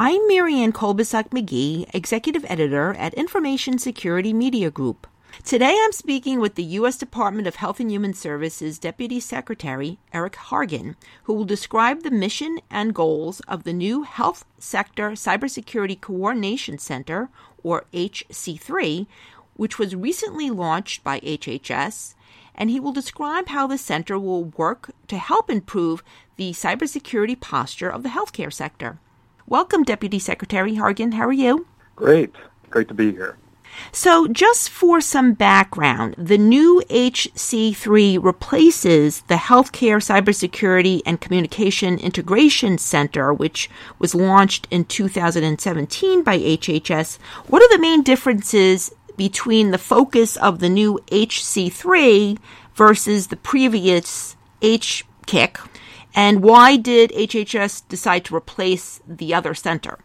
I'm Marianne Kolbasuk McGee, Executive Editor at Information Security Media Group. Today I'm speaking with the U.S. Department of Health and Human Services Deputy Secretary Eric Hargan, who will describe the mission and goals of the new Health Sector Cybersecurity Coordination Center, or HC3, which was recently launched by HHS, and he will describe how the center will work to help improve the cybersecurity posture of the healthcare sector. Welcome, Deputy Secretary Hargan. How are you? Great. Great to be here. So, just for some background, the new HC3 replaces the Healthcare Cybersecurity and Communication Integration Center, which was launched in 2017 by HHS. What are the main differences between the focus of the new HC3 versus the previous HCIC? And why did HHS decide to replace the other center?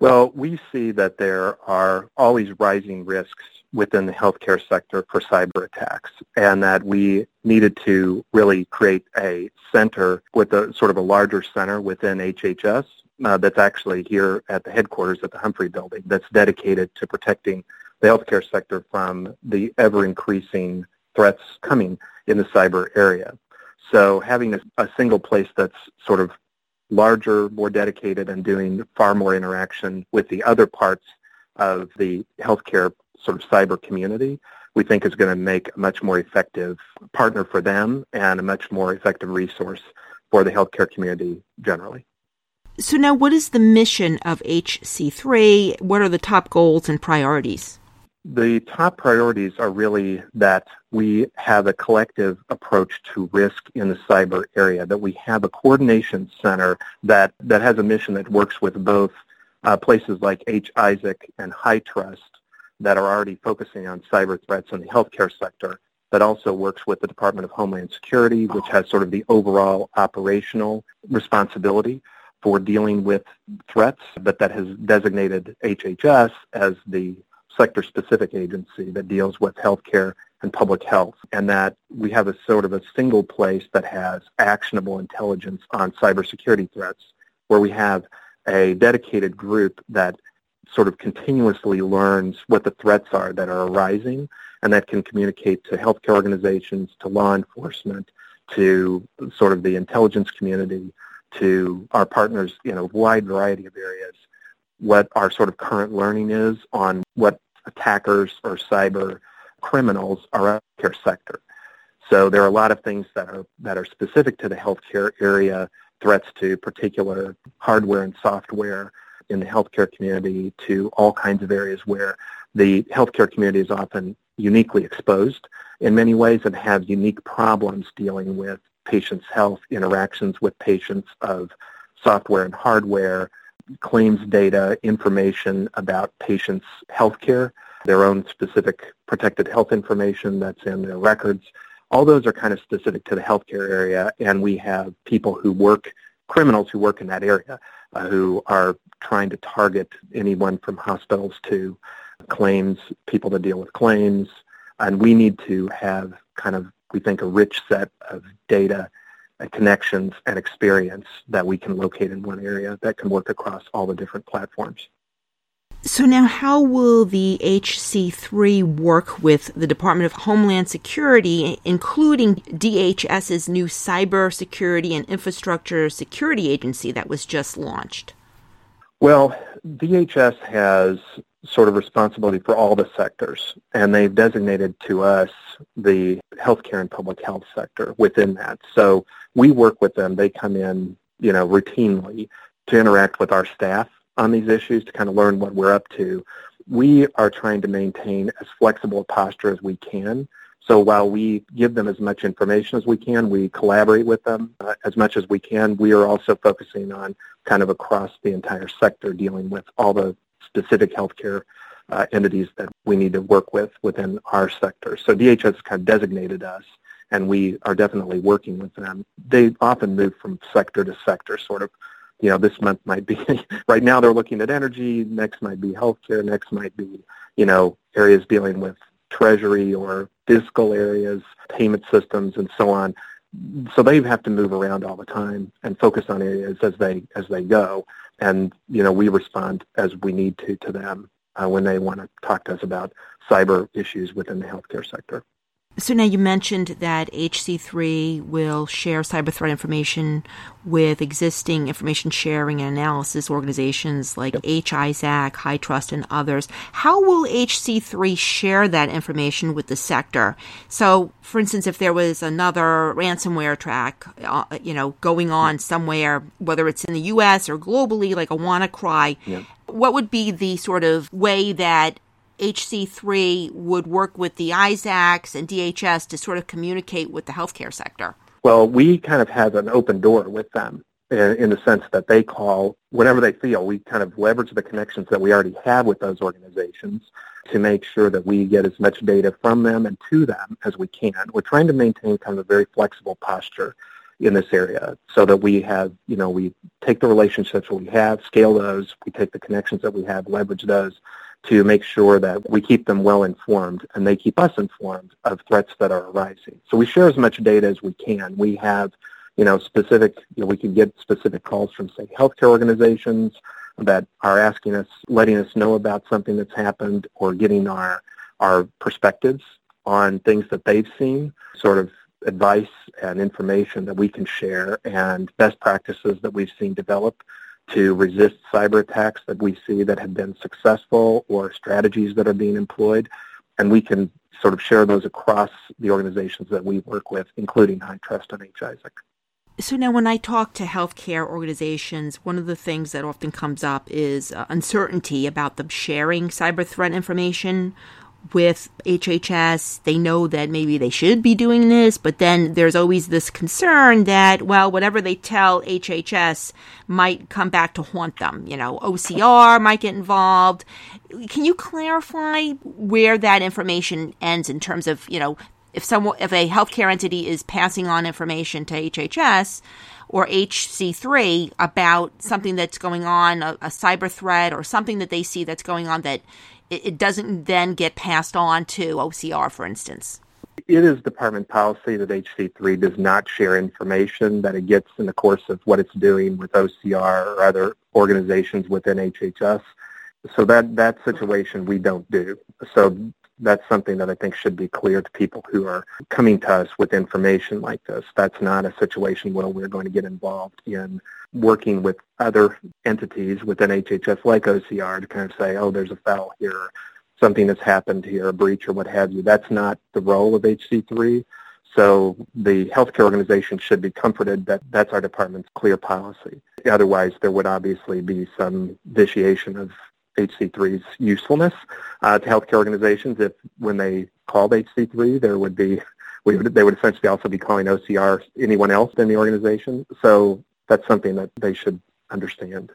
Well, we see that there are always rising risks within the healthcare sector for cyber attacks and that we needed to really create a center with a sort of a larger center within HHS uh, that's actually here at the headquarters at the Humphrey Building that's dedicated to protecting the healthcare sector from the ever-increasing threats coming in the cyber area. So having a, a single place that's sort of larger, more dedicated, and doing far more interaction with the other parts of the healthcare sort of cyber community, we think is going to make a much more effective partner for them and a much more effective resource for the healthcare community generally. So now what is the mission of HC3? What are the top goals and priorities? The top priorities are really that we have a collective approach to risk in the cyber area, that we have a coordination center that, that has a mission that works with both uh, places like HISAC and HITRUST that are already focusing on cyber threats in the healthcare sector, that also works with the Department of Homeland Security, which has sort of the overall operational responsibility for dealing with threats, but that has designated HHS as the sector-specific agency that deals with healthcare and public health, and that we have a sort of a single place that has actionable intelligence on cybersecurity threats, where we have a dedicated group that sort of continuously learns what the threats are that are arising and that can communicate to healthcare organizations, to law enforcement, to sort of the intelligence community, to our partners in a wide variety of areas what our sort of current learning is on what attackers or cyber criminals are in the healthcare sector. So there are a lot of things that are that are specific to the healthcare area, threats to particular hardware and software in the healthcare community to all kinds of areas where the healthcare community is often uniquely exposed in many ways and have unique problems dealing with patients' health, interactions with patients of software and hardware, claims data, information about patients' health care, their own specific protected health information that's in their records. All those are kind of specific to the healthcare area, and we have people who work, criminals who work in that area, uh, who are trying to target anyone from hospitals to claims, people that deal with claims, and we need to have kind of, we think, a rich set of data connections and experience that we can locate in one area that can work across all the different platforms. So now how will the HC3 work with the Department of Homeland Security, including DHS's new Cyber Security and Infrastructure Security Agency that was just launched? Well, DHS has sort of responsibility for all the sectors, and they've designated to us the healthcare and public health sector within that. So we work with them. They come in, you know, routinely to interact with our staff on these issues to kind of learn what we're up to. We are trying to maintain as flexible a posture as we can. So while we give them as much information as we can, we collaborate with them uh, as much as we can. We are also focusing on kind of across the entire sector dealing with all the specific healthcare uh, entities that we need to work with within our sector. So DHS kind of designated us, and we are definitely working with them. They often move from sector to sector, sort of. You know, this month might be right now they're looking at energy. Next might be healthcare. Next might be you know areas dealing with treasury or fiscal areas, payment systems, and so on. So they have to move around all the time and focus on areas as they as they go. and you know we respond as we need to to them uh, when they want to talk to us about cyber issues within the healthcare sector. So now you mentioned that HC3 will share cyber threat information with existing information sharing and analysis organizations like yep. HISAC, HITRUST, and others. How will HC3 share that information with the sector? So, for instance, if there was another ransomware attack, uh, you know, going on somewhere, whether it's in the U.S. or globally, like a WannaCry, yep. what would be the sort of way that HC3 would work with the ISACs and DHS to sort of communicate with the healthcare sector? Well, we kind of have an open door with them in, in the sense that they call whenever they feel. We kind of leverage the connections that we already have with those organizations to make sure that we get as much data from them and to them as we can. We're trying to maintain kind of a very flexible posture in this area so that we have, you know, we take the relationships that we have, scale those, we take the connections that we have, leverage those to make sure that we keep them well informed and they keep us informed of threats that are arising. So we share as much data as we can. We have, you know, specific, you know, we can get specific calls from, say, healthcare organizations that are asking us, letting us know about something that's happened or getting our, our perspectives on things that they've seen, sort of advice and information that we can share and best practices that we've seen develop to resist cyber attacks that we see that have been successful or strategies that are being employed. And we can sort of share those across the organizations that we work with, including HITRUST and HISAC. So now when I talk to healthcare organizations, one of the things that often comes up is uh, uncertainty about them sharing cyber threat information with HHS. They know that maybe they should be doing this, but then there's always this concern that, well, whatever they tell HHS might come back to haunt them. You know, OCR might get involved. Can you clarify where that information ends in terms of, you know, if someone, if a healthcare entity is passing on information to HHS, or HC3 about something that's going on, a, a, cyber threat or something that they see that's going on that it doesn't then get passed on to OCR, for instance? It is department policy that HC3 does not share information that it gets in the course of what it's doing with OCR or other organizations within HHS. So that, that situation we don't do. So that's something that I think should be clear to people who are coming to us with information like this. That's not a situation where we're going to get involved in working with other entities within HHS like OCR to kind of say, oh, there's a foul here, something that's happened here, a breach or what have you. That's not the role of HC3. So the healthcare organization should be comforted that that's our department's clear policy. Otherwise, there would obviously be some vitiation of HC3's usefulness uh, to healthcare organizations if when they called HC3, there would be would, they would essentially also be calling OCR anyone else in the organization. So that's something that they should understand.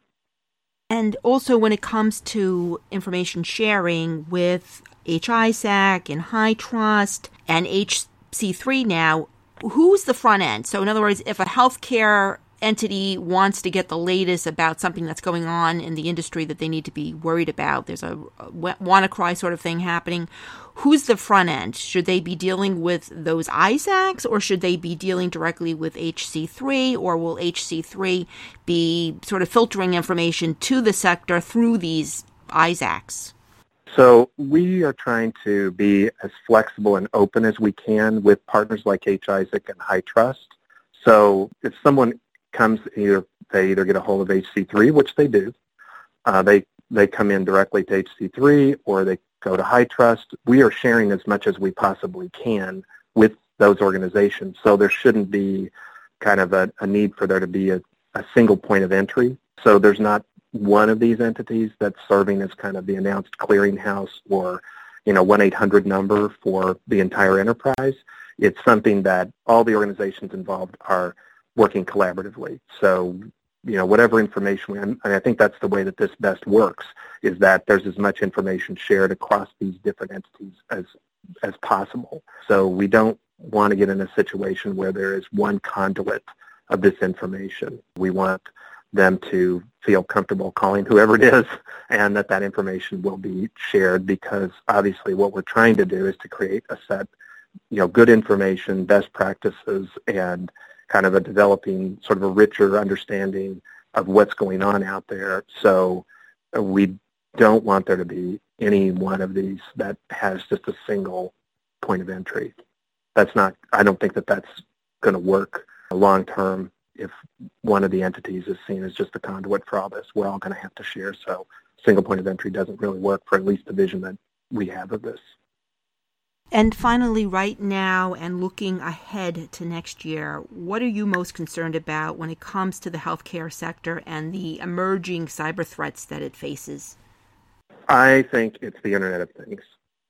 And also, when it comes to information sharing with HISAC and HITRUST and HC3 now, who's the front end? So, in other words, if a healthcare entity wants to get the latest about something that's going on in the industry that they need to be worried about, there's a, a WannaCry sort of thing happening. Who's the front end? Should they be dealing with those ISACs or should they be dealing directly with HC3 or will HC3 be sort of filtering information to the sector through these ISACs? So we are trying to be as flexible and open as we can with partners like H. HISAC and HITRUST. So if someone comes either they either get a hold of HC3, which they do, uh, they they come in directly to HC3, or they go to HITRUST. We are sharing as much as we possibly can with those organizations, so there shouldn't be kind of a, a need for there to be a, a single point of entry. So there's not one of these entities that's serving as kind of the announced clearinghouse or you know 1-800 number for the entire enterprise. It's something that all the organizations involved are working collaboratively. So, you know, whatever information, we, and I think that's the way that this best works, is that there's as much information shared across these different entities as as possible. So we don't want to get in a situation where there is one conduit of this information. We want them to feel comfortable calling whoever it is and that that information will be shared because obviously what we're trying to do is to create a set, you know, good information, best practices, and kind of a developing sort of a richer understanding of what's going on out there. So uh, we don't want there to be any one of these that has just a single point of entry. That's not, I don't think that that's going to work long term if one of the entities is seen as just a conduit for all this. We're all going to have to share. So single point of entry doesn't really work for at least the vision that we have of this. And finally, right now and looking ahead to next year, what are you most concerned about when it comes to the healthcare sector and the emerging cyber threats that it faces? I think it's the Internet of Things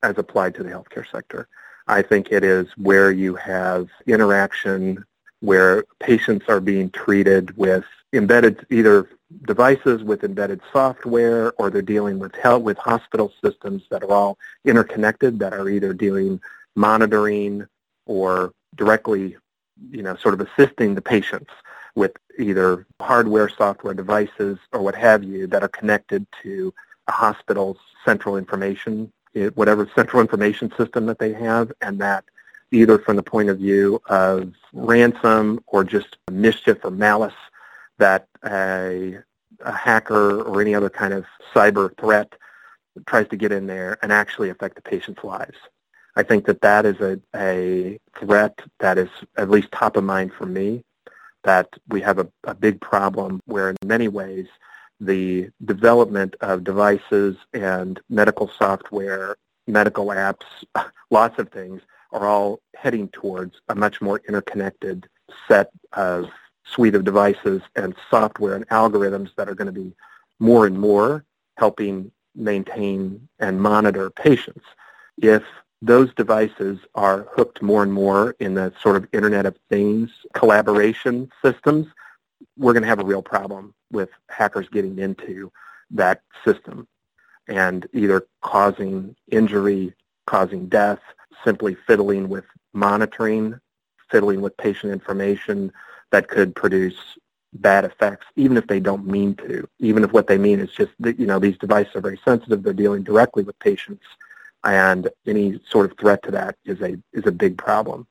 as applied to the healthcare sector. I think it is where you have interaction where patients are being treated with embedded either devices with embedded software or they're dealing with health, with hospital systems that are all interconnected that are either dealing monitoring or directly you know sort of assisting the patients with either hardware software devices or what have you that are connected to a hospital's central information eh, whatever central information system that they have and that either from the point of view of ransom or just mischief or malice that a, a hacker or any other kind of cyber threat tries to get in there and actually affect the patient's lives. I think that that is a, a threat that is at least top of mind for me, that we have a, a big problem where in many ways the development of devices and medical software, medical apps, lots of things are all heading towards a much more interconnected set of suite of devices and software and algorithms that are going to be more and more helping maintain and monitor patients. If those devices are hooked more and more in the sort of Internet of Things collaboration systems, we're going to have a real problem with hackers getting into that system and either causing injury, causing death, simply fiddling with monitoring, fiddling with patient information, that could produce bad effects, even if they don't mean to, even if what they mean is just that, you know, these devices are very sensitive, they're dealing directly with patients, and any sort of threat to that is a, is a big problem.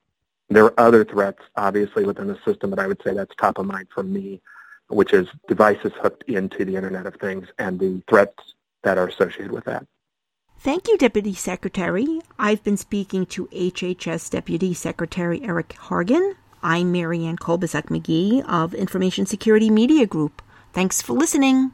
There are other threats, obviously, within the system, but I would say that's top of mind for me, which is devices hooked into the Internet of Things and the threats that are associated with that. Thank you, Deputy Secretary. I've been speaking to HHS Deputy Secretary Eric Hargan. I'm Marianne Kolbasuk McGee of Information Security Media Group. Thanks for listening.